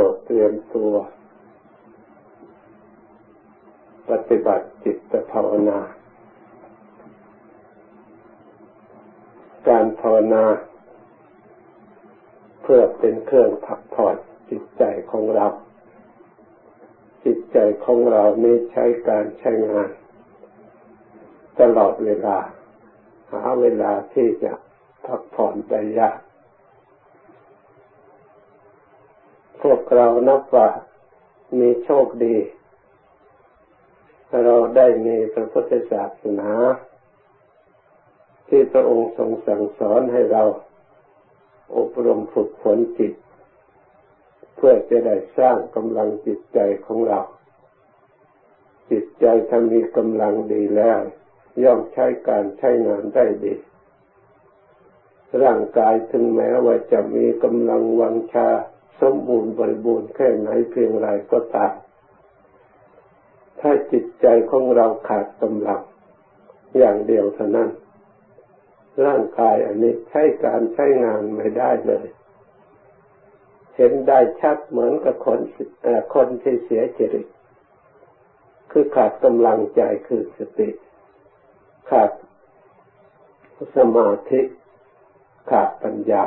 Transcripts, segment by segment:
รดเตรียมตัว ปฏิบัติจิตภาวนา การภาวนา เพื่อเป็นเครื่องพักผ่อนจิตใจของเรา จิตใจของเรานี้ใช้การใช้งาน ตลอดเวลา หาเวลาที่จะพักผ่อนได้ยาก พวกเรานับว่ามีโชคดี เราได้มีพระพุทธศาสนา ที่พระองค์ทรงสั่งสอนให้เราอบรมฝึกฝนจิต เพื่อจะได้สร้างกำลังจิตใจของเรา จิตใจถ้ามีกำลังดีแล้ว ย่อมใช้การใช้งานได้ดีร่างกายถึงแม้ว่าจะมีกำลังวังชา สมบูรณ์บริบูรณ์แค่ไหนเพียงไรก็ตามถ้าจิตใจของเราขาดกำลังอย่างเดียวเท่านั้น ร่างกายอันนี้ใช้การใช้งานไม่ได้เลย เห็นได้ชัดเหมือนกับคนคนที่เสียจริตคือขาดกำลังใจคือสติ ขาดสมาธิ ขาดปัญญา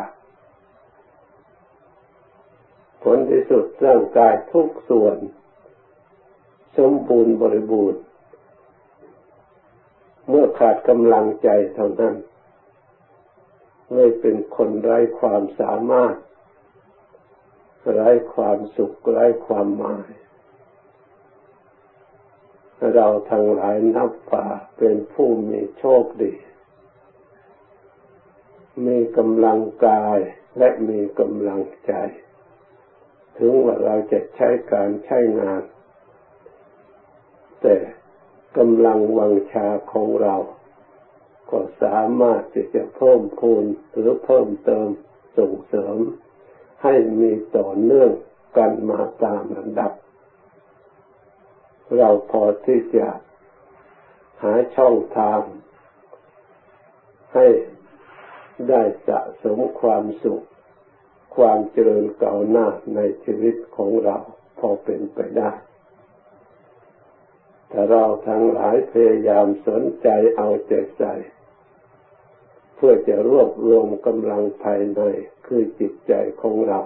ผลที่สุดร่างกายทุกส่วน สมบูรณ์บริบูรณ์ เมื่อขาดกำลังใจเท่านั้นเลยเป็นคนไร้ความสามารถ ไร้ความสุขไร้ความหมาย เราทั้งหลายนับว่าเป็นผู้มีโชคดี มีกำลังกายและมีกำลังใจ ถึงว่าเราจะใช้การใช้งาน แต่กำลังวังชาของเรา ก็สามารถที่จะเพิ่มพูนหรือเพิ่มเติมส่งเสริม ให้มีต่อเนื่องกันมาตามลำดับ เราพอที่จะหาช่องทางให้ได้สะสมความสุข ความเจริญก้าวหน้าในชีวิตของเราพอเป็นไปได้แต่เราทั้งหลายพยายามสนใจเอาใจใส่เพื่อจะรวบรวมกำลังภายในคือจิตใจของเรา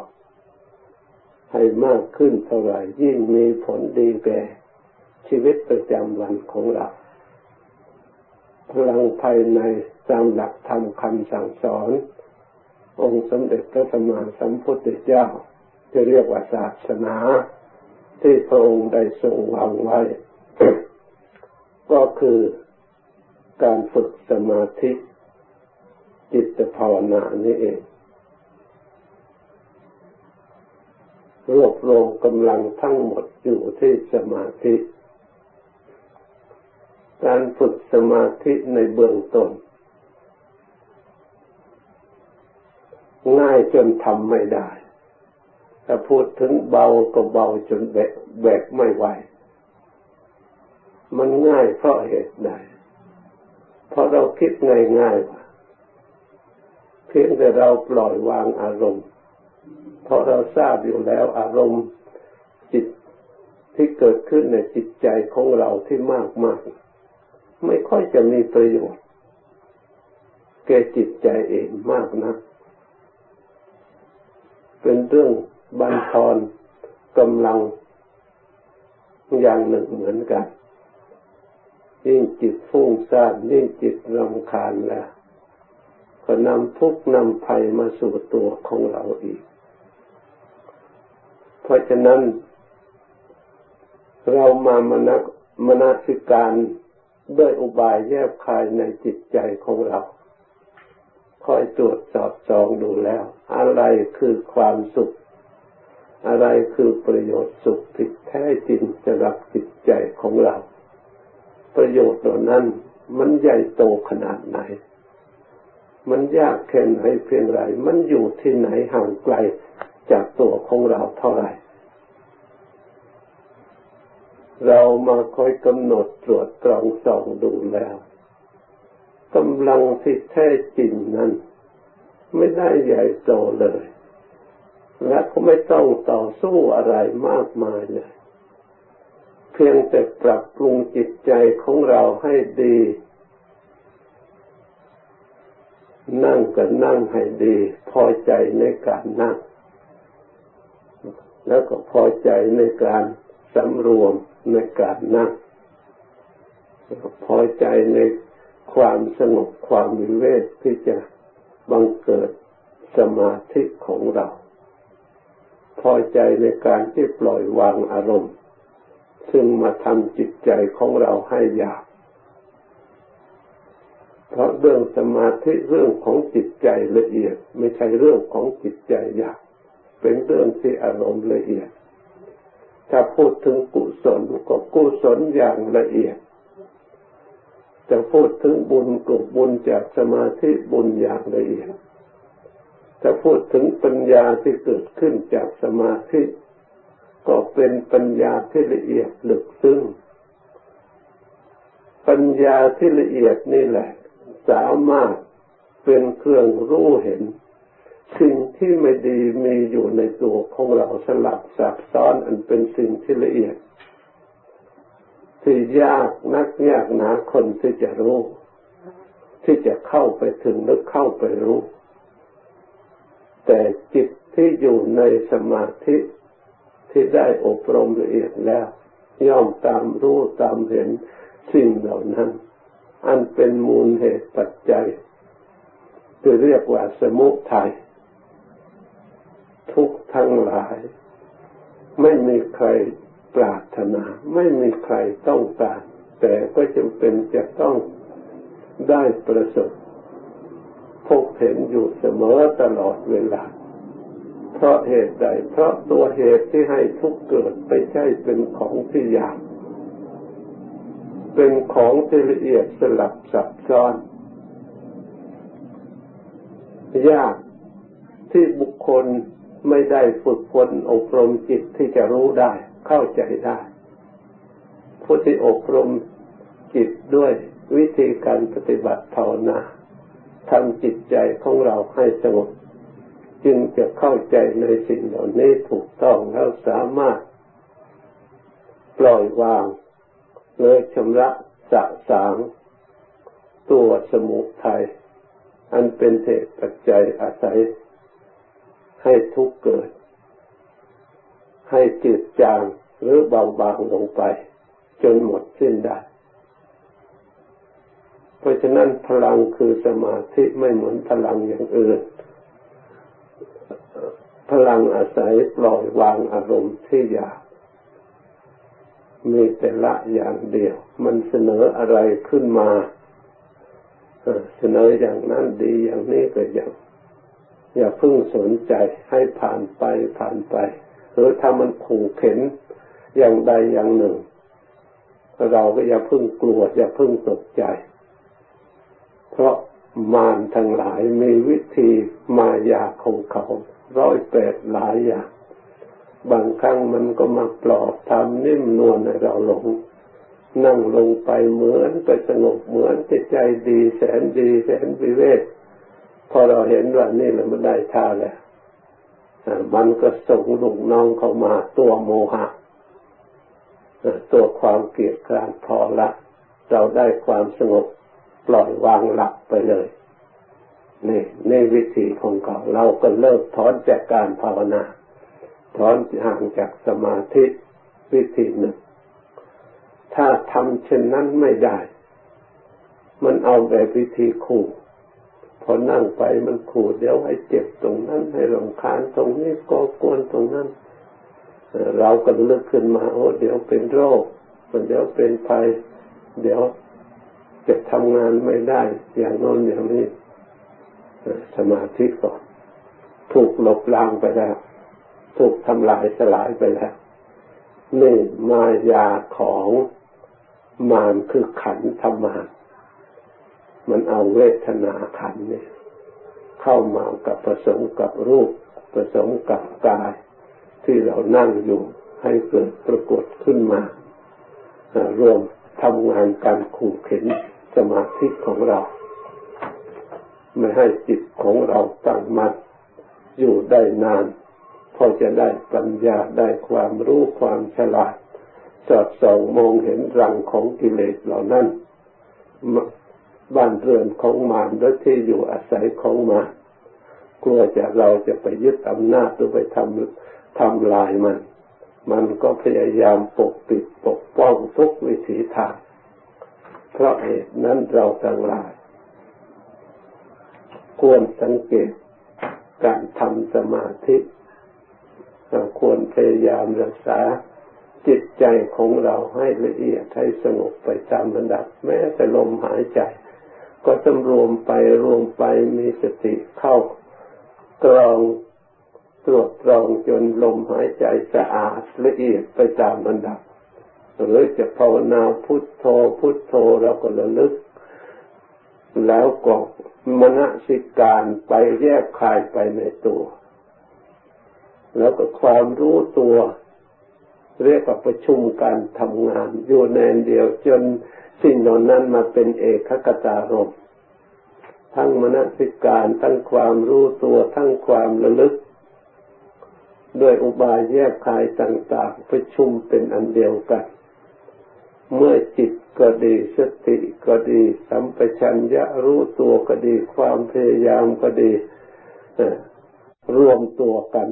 ให้มากขึ้นเท่าไหร่ยิ่งมีผลดีแก่ชีวิตประจำวันของเรา พลังภายในตามหลักธรรมคำสั่งสอน องค์สมเด็จพระสัมมาสัมพุทธเจ้า จะเรียกว่าศาสนา ที่พระองค์ได้ทรงวางไว้ ก็คือการฝึกสมาธิจิตภาวนานี่เอง รวบรวมกำลังทั้งหมดอยู่ที่สมาธิ การฝึกสมาธิในเบื้องต้นง่าย จนทำไม่ได้ ถ้าพูดถึงเบาก็เบาจนแบกแบกไม่ไหว มันง่ายเพราะเหตุใด เพราะเราคิดง่ายๆว่าเพียงแต่เราปล่อยวางอารมณ์ เพราะเราทราบอยู่แล้วอารมณ์จิตที่เกิดขึ้นในจิตใจของเราที่มากมากไม่ค่อยจะมีประโยชน์แก่จิตใจเองมากนะัก เป็นเรื่องบันทอนกำลังอย่างหนึ่งเหมือนกัน ยิ่งจิตฟุ้งซ่านยิ่งจิตรำคาญแล้วก็นำทุกนำภัยมาสู่ตัวของเราอีก เพราะฉะนั้น เรามามนักมนาสิการด้วยอุบายแยบคายในจิตใจของเรา อยตรวจสอบจองดูแล้ว อะไรคือความสุข อะไรคือประโยชน์สุขที่แท้จริงสำหรับจิตใจของเรา ประโยชน์เหล่านั้นมันใหญ่โตขนาดไหน มันยากแค่ไหนเพียงไร มันอยู่ที่ไหนห่างไกลจากตัวของเราเท่าไหร่ เรามาคอยกำหนดตรวจตรองส่องดูแล้ว กำลังที่แท้จริงนั้น ไม่ได้ใหญ่โตเลย และก็ไม่ต้องต่อสู้อะไรมากมายเลย เพียงแต่ปรับปรุงจิตใจของเราให้ดี นั่งก็นั่งให้ดี พอใจในการนั่ง แล้วก็พอใจในการสำรวมในการนั่งพอใจใน ความสงบความวิเวกที่จะบังเกิดสมาธิของเรา พอใจในการที่ปล่อยวางอารมณ์ ซึ่งมาทำจิตใจของเราให้ยาก เพราะเรื่องสมาธิเรื่องของจิตใจละเอียด ไม่ใช่เรื่องของจิตใจยาก เป็นเรื่องที่อารมณ์ละเอียด ถ้าพูดถึงกุศลก็กุศลอย่างละเอียด จะพูดถึงบุญกลุ่มบุญจากสมาธิบุญอย่างละเอียดจะพูดถึงปัญญาที่เกิดขึ้นจากสมาธิ ก็เป็นปัญญาที่ละเอียดลึกซึ้งปัญญาที่ละเอียดนี่แหละ สามารถเป็นเครื่องรู้เห็น สิ่งที่ไม่ดีมีอยู่ในตัวของเราสลับซับซ้อนอันเป็นสิ่งที่ละเอียด ที่ยากนักยากหนาคนที่จะรู้ ที่จะเข้าไปถึงหรือเข้าไปรู้ แต่จิตที่อยู่ในสมาธิที่ได้อบรมละเอียดแล้ว ย่อมตามรู้ตามเห็นสิ่งเหล่านั้น อันเป็นมูลเหตุปัจจัยที่เรียกว่าสมุทัยทุกทั้งหลาย ไม่มีใครปรารถ นาไม่มีใครต้องการ แต่ก็จำเป็นจะต้องได้ประสบพบเห็นอยู่เสมอตลอดเวลา เพราะเหตุใด เพราะตัวเหตุที่ให้ทุกเกิดไม่ใช่เป็นของที่ยาก เป็นของที่ละเอียดสลับซับซ้อน ยากที่บุคคลไม่ได้ฝึกฝนอบรมจิตที่จะรู้ได้ เข้าใจได้ ผู้ที่อบรมจิตด้วยวิธีการปฏิบัติภาวนาทำจิตใจของเราให้สงบจึงจะเข้าใจในสิ่งเหล่านี้ถูกต้องแล้วสามารถ ปล่อยวางเลยชำระสะสาง ตัวสมุทัยอันเป็นเหตุปัจจัยอาศัย ให้ทุกเกิด ให้จืดจางหรือเบาบางลงไป จนหมดสิ้นได้ เพราะฉะนั้นพลังคือสมาธิไม่เหมือนพลังอย่างอื่น พลังอาศัยปล่อยวางอารมณ์ที่อยาก มีแต่ละอย่างเดียว มันเสนออะไรขึ้นมาเสนออย่างนั้นดีอย่างนี้ก็อย่างอย่าพึ่งสนใจให้ผ่านไปผ่านไป หรือถ้ามันขู่เข็นอย่างใดอย่างหนึ่ง เราก็อย่าพึ่งกลัวอย่าพึ่งตกใจ เพราะมารทั้งหลายมีวิธีมายาของเขาร้อยแปดหลายอย่างบางครั้งมันก็มาปลอบทำนิ่มนวลให้เราหลง นั่งลงไปเหมือนไปสงบเหมือนใจใจดีแสนดีแสนวิเวกพอเราเห็นว่านี่แหละมันได้ท่าแล้วมันก็ส่งลูกน้องเข้ามาตัวโมหะ ตัวความเกลียดกลานพอละ เราได้ความสงบปล่อยวางหลับไปเลยนี่ในวิธีของเขาเราก็เลิกถอนจากการภาวนาถอนห่างจากสมาธิวิธีหนึ่ง ถ้าทำเช่นนั้นไม่ได้ มันเอาแบบวิธีขู่พอนั่งไปมันขู่เดี๋ยวให้เจ็บตรงนั้น ให้รำคาญตรงนี้ก็กวนตรงนั้น เราก็เลือกขึ้นมาโอ้เดี๋ยวเป็นโรคเดี๋ยวเป็นภัยเดี๋ยวจะทำงานไม่ได้ อย่างโน้นอย่างนี้สมาธิก่อนถูกลบล้างไปแล้ว ถูกทำลายสลายไปแล้วนี่มายาของมารคือขันธมารมันเอาเวทนาขันเนี่ยเข้ามากับผสมกับรูปผสมกับกาย ที่เรานั่งอยู่ให้เกิดปรากฏขึ้นมารวมทำงานการขู่เข็นสมาธิของเรา ไม่ให้จิตของเราตั้งมั่นอยู่ได้นานพพอจะได้ปัญญาได้ความรู้ความฉลาดสอดส่องมองเห็นรังของกิเลสเหล่านั้นบ้านเรือนของมารและที่อยู่อาศัยของมารกลัวจะเราจะไปยึดอำนาจหรือไปทำ ทำลายมัน มันก็พยายามปกปิดปกป้องทุกวิถีทาง เพราะเหตุนั้นเราทั้งหลาย ควรสังเกตการทำสมาธิเราควรพยายามรักษาจิตใจของเราให้ละเอียดให้สงบไปตามระดับ แม้แต่ลมหายใจ ก็สำรวมไปรวมไปมีสติเข้ากรอง รวจตรองจนลมหายใจสะอาดละเอียดไปตามระดับ หรือจะภาวนาพุทโธพุทโธเราก็ระลึก แล้วก็มณสิการไปแยกคายไปในตัว แล้วก็ความรู้ตัว เรียกว่าประชุมการทำงาน อยู่ในเดียวจนสิ่งเหล่านั้นมาเป็นเอกคตารมทั้งมนสิการ ทั้งความรู้ตัว ทั้งความระลึก ด้วยอุบายแยกคายต่างๆประชุมเป็นอันเดียวกัน เมื่อจิตก็ดีสติก็ดี สัมปชัญญะรู้ตัวก็ดี ความพยายามก็ดีรวมตัวกัน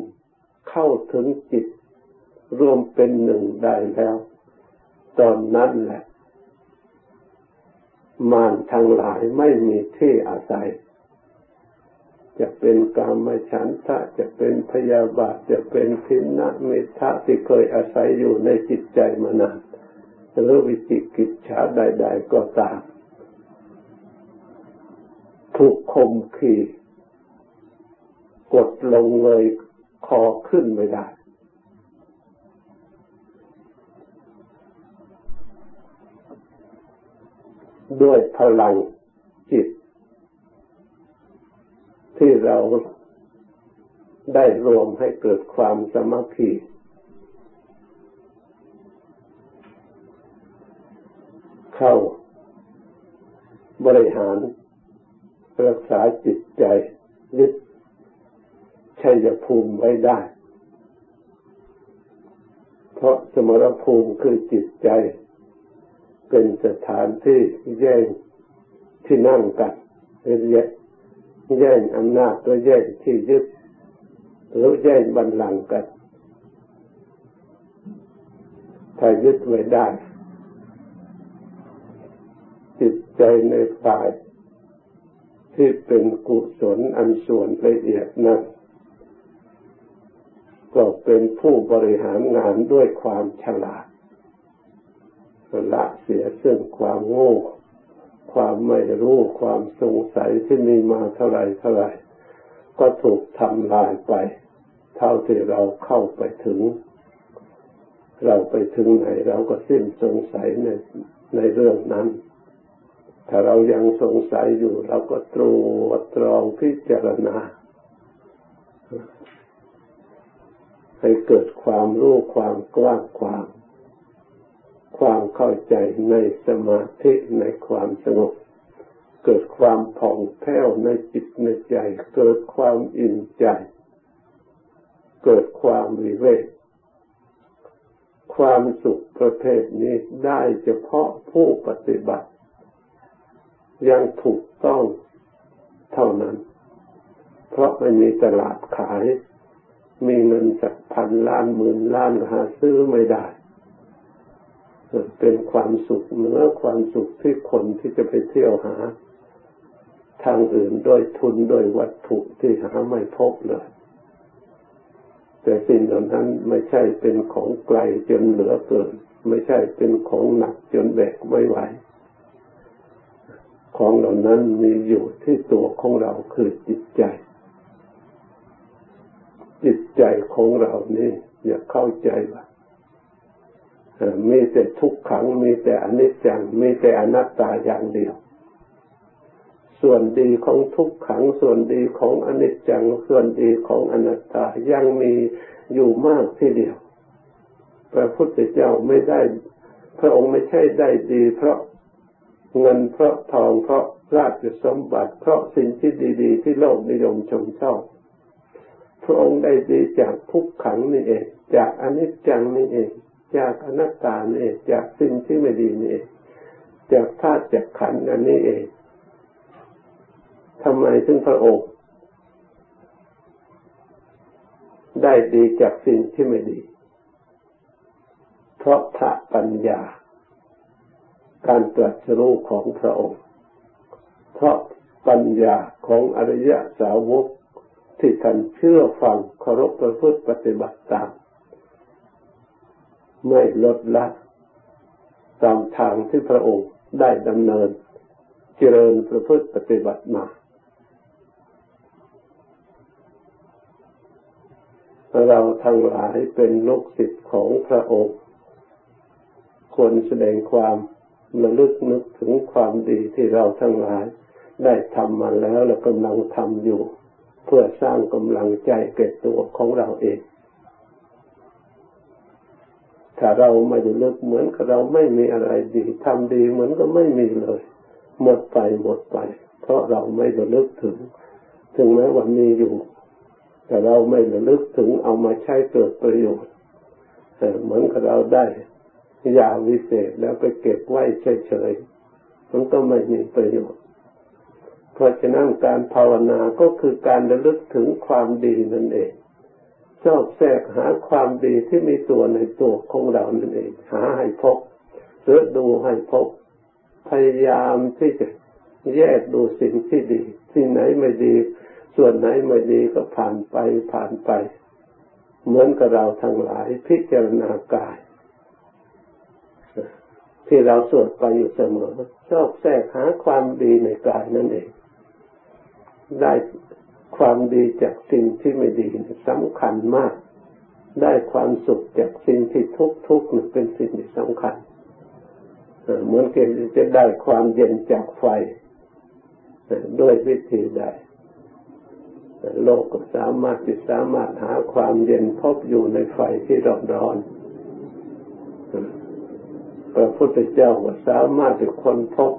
เข้าถึงจิต รวมเป็นหนึ่งได้แล้ว ตอนนั้นแหละมารทั้งหลายไม่มีที่อาศัย จะเป็นกามฉันทะจะเป็นพยาบาทจะเป็นทินนะเมตตาที่เคยอาศัยอยู่ในจิตใจมานานหรือวิจิกิจฉาใด ๆ ก็ตามถูกคมขีกดลงเลยคอขึ้นไม่ได้ ด้วยพลังจิต ที่เราได้รวมให้เกิดความสมัคคีเข้าบริหารรักษาจิตใจยึดชัยภูมิไว้ได้ เพราะสมรภูมิคือจิตใจ เป็นสถานที่แย่งที่นั่งกันแย่ง แย่งอำนาจตัวแย่งที่ยึดหรือแย่งบันลังกัน ถ้ายึดไว้ได้ จิตใจในฝ่าย ที่เป็นกุศลอันส่วนละเอียดนั้นก็เป็นผู้บริหารงานด้วยความฉลาดละเสียซึ่งความโง่ ความไม่รู้ความสงสัยที่มีมาเท่าไรเท่าไรก็ถูกทำลายไป เท่าที่เราเข้าไปถึง เราไปถึงไหนเราก็สิ้นสงสัยในในเรื่องนั้น ถ้าเรายังสงสัยอยู่ เราก็ตรวจตรองพิจารณา ให้เกิดความรู้ความกว้างขวาง ความเข้าใจในสมาธิในความสงบ เกิดความผ่องแผ้วในจิตในใจ เกิดความอิ่มใจ เกิดความวิเวกความสุขประเภทนี้ได้เฉพาะผู้ปฏิบัติ ยังถูกต้องเท่านั้น เพราะไม่มีตลาดขาย มีเงินสักพันล้านหมื่นล้านหาซื้อไม่ได้ เป็นความสุขเหนือความสุขที่คนที่จะไปเที่ยวหา ทางอื่นโดยทุนโดยวัตถุที่หาไม่พบเลย แต่สิ่งเหล่านั้นไม่ใช่เป็นของไกลจนเหลือเกิน ไม่ใช่เป็นของหนักจนแบกไม่ไหว ของเหล่านั้นมีอยู่ที่ตัวของเราคือจิตใจ จิตใจของเรานี่อย่าเข้าใจว่า มีแต่ทุกขัง มีแต่อนิจจัง มีแต่อนัตตาอย่างเดียว ส่วนดีของทุกขัง ส่วนดีของอนิจจัง ส่วนดีของอนัตตายังมีอยู่มากที่เดียว พระพุทธเจ้าไม่ได้ พระองค์ไม่ใช่ได้ดี เพราะเงินเพราะทองเพราะราชสมบัติ เพราะสิ่งที่ดี ๆ ที่โลกนิยมชมชอบพพระองค์ได้ดีจากทุกขังนี่เอง จากอนิจจังนี่เอง จากอนัตตานี่เองจากสิ่งที่ไม่ดีนี่เองจากธาตุจากขันธ์อันนี้เองทำไมถึงพระองค์ ได้ดีจากสิ่งที่ไม่ดี เพราะพระปัญญา การตรัสรู้ของพระองค์ เพราะปัญญาของอริยสาวกที่ท่านเชื่อฟังเคารพประพฤติปฏิบัติตาม ไม่ลดละตามทางที่พระองค์ได้ดำเนิน เจริญประพฤติปฏิบัติมาเราทั้งหลายเป็นลูกศิษย์ของพระองค์ ควรแสดงความระลึกนึกถึงความดีที่เราทั้งหลายได้ทำมาแล้วและกำลังทำอยู่ เพื่อสร้างกำลังใจเกิดตัวของเราเอง ถ้าเราไม่ได้ลึกเหมือนกับเราไม่มีอะไรดีทำดีเหมือนก็ไม่มีเลย หมดไปหมดไป เพราะเราไม่ระลึกถึง ถึงแม้ว่ามีอยู่ แต่เราไม่ระลึกถึงเอามาใช้เกิดประโยชน์เหมือนกับเราได้ยาวิเศษแล้วไปเก็บไว้เฉยๆมันก็ไม่มีประโยชน์ เพราะฉะนั้นการภาวนาก็คือการระลึกถึงความดีนั่นเอง ชอบแทกหาความดีที่มีตัวในตัวของเรานั่นเอง หาให้พบหรือดูให้พบ พยายามที่จะแยกดูสิ่งที่ดี ที่ไหนไม่ดี ส่วนไหนไม่ดีก็ผ่านไปผ่านไป เหมือนกับเราทั้งหลายพิจารณากาย ที่เราสวดไปอยู่เสมอชอบแทรกหาความดีในกายนั่นเอง ได้ ความดีจากสิ่งที่ไม่ดีสำคัญมาก ได้ความสุขจากสิ่งที่ทุกทุกข์เป็นสิ่งที่สำคัญเหมือนกับจะได้ความเย็นจากไฟด้วยวิธีใดโลกก็สามารถที่สามารถหาความเย็นพบอยู่ในไฟที่ร้อนร้อนพระพุทธเจ้าก็สามารถที่คนพบ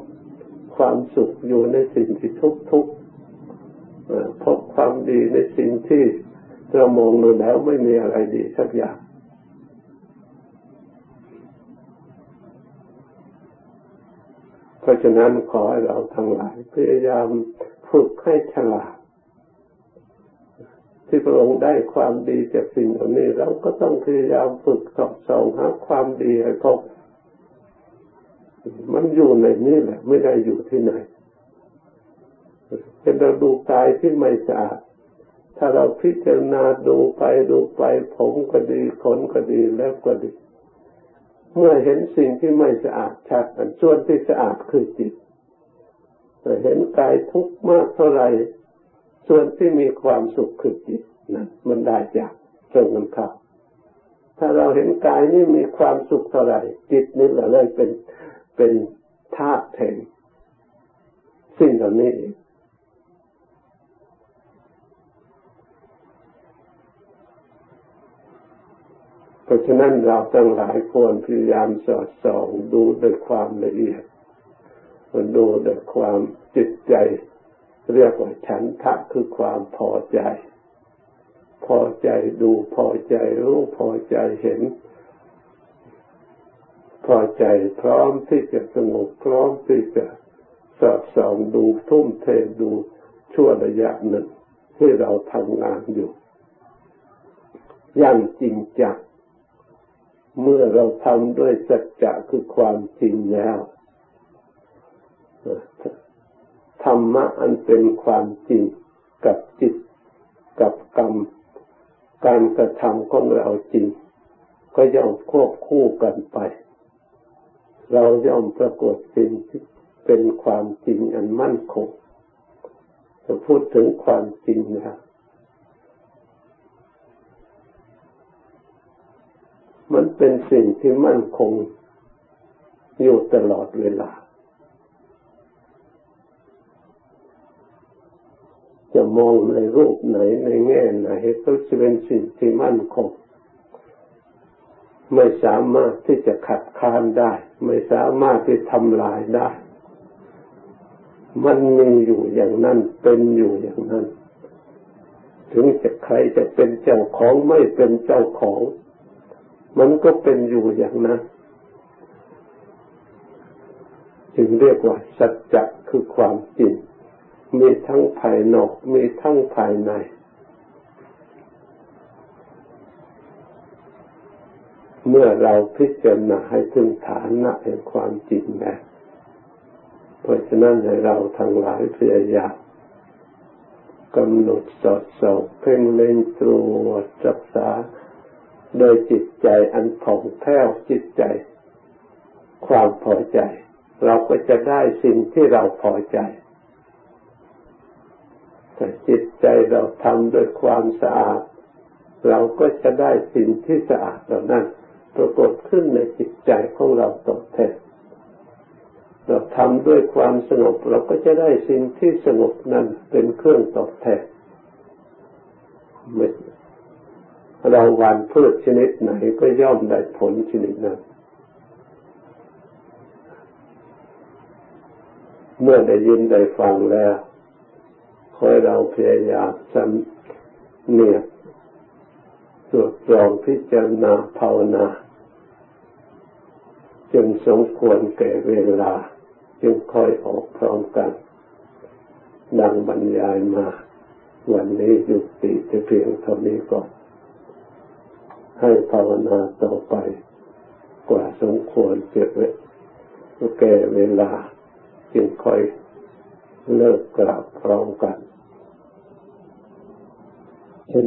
ความสุขอยู่ในสิ่งที่ทุกทุก พบความดีในสิ่งที่เรามองดูแล้วไม่มีอะไรดีสักอย่าง เพราะฉะนั้นขอให้เราทั้งหลาย พยายามฝึกให้ฉลาด ที่พระองค์ได้ความดีจากสิ่งเหล่านี้ เราก็ต้องพยายามฝึกสอบส่องหาความดีให้พบมันอยู่ในนี้แหละ ไม่ได้อยู่ที่ไหน เป็นเราดูกายที่ไม่สะอาด ถ้าเราพิจารณาดูไปดูไปผมก็ดีขนก็ดีแล้วก็ดี เมื่อเห็นสิ่งที่ไม่สะอาดชัดส่วนที่สะอาดคือจิตเห็นกายทุกข์มากเท่าไหร่ส่วนที่มีความสุขคือจิตนั้นมันได้จากตรงกันข้ามถ้าเราเห็นกายนี่มีความสุขเท่าไหร่ จิตนี่แหละเลยเป็นเป็นธาตุแห่งสิ่งเหล่านี้เอง เพราะฉะนั้นเราทั้งหลายควรพยายามสอดส่องดูด้วยความละเอียดดูด้วยความจิตใจ เรียกว่าฉันทะคือความพอใจ พอใจดูพอใจรู้พอใจเห็น พอใจพร้อมที่จะสงบพร้อมที่จะสอบส่องดูทุ่มเทดูชั่วระยะหนึ่งที่เราทำงานอยู่อย่างจริงจัง เมื่อเราทำด้วยสัจจะคือความจริงแล้วธรรมะอันเป็นความจริงกับจิตกับกรรม การกระทำของเราจริง ก็ย่อมควบคู่กันไป เราย่อมปรากฏสิ่งที่เป็นความจริงอันมั่นคงจะพูดถึงความจริงนะ มันเป็นสิ่งที่มั่นคงอยู่ตลอดเวลา จะมองในรูปไหนในแง่ไหนก็จะเป็นสิ่งที่มั่นคง ไม่สามารถที่จะขัดค้านได้ ไม่สามารถที่ทำลายได้ มันมีอยู่อย่างนั้นเป็นอยู่อย่างนั้น ถึงจะใครจะเป็นเจ้าของไม่เป็นเจ้าของ มันก็เป็นอยู่อย่างนั้น จึงเรียกว่า สัจจะคือความจริง มีทั้งภายนอก มีทั้งภายใน เมื่อเราพิจารณาให้ถึงฐานะแห่งความจริงแล้วเพราะฉะนั้นให้เราทั้งหลายพยายามกำหนดสอดส่องเพ่งเล็งตรวจรักษา โดยจิตใจอันผ่องแผ้วจิตใจ ความพอใจ เราก็จะได้สิ่งที่เราพอใจแต่จิตใจเราทำด้วยความสะอาด เราก็จะได้สิ่งที่สะอาดเหล่านั้นปรากฏขึ้นในจิตใจของเราตอแทนเราทำด้วยความสงบเราก็จะได้สิ่งที่สงบนั้นเป็นเครื่องตอบแทน เราหวานพืชชนิดไหนก็ย่อมได้ผลชนิดนั้นเมื่อได้ยินได้ฟังแล้วขอให้เราพยายามสำเนียกตรวจสอบพิจารณาภาวนาจนสมควรแก่เวลา จึงคอยออกพร้อมกัน ดังบรรยายมา วันนี้ยุติจะเพียงเท่านี้ก่อน ให้ภาวนาต่อไป กว่าสมควรเก็บแก่เวลาจึงค่อยเลิกกราบพร้อมกันเช่น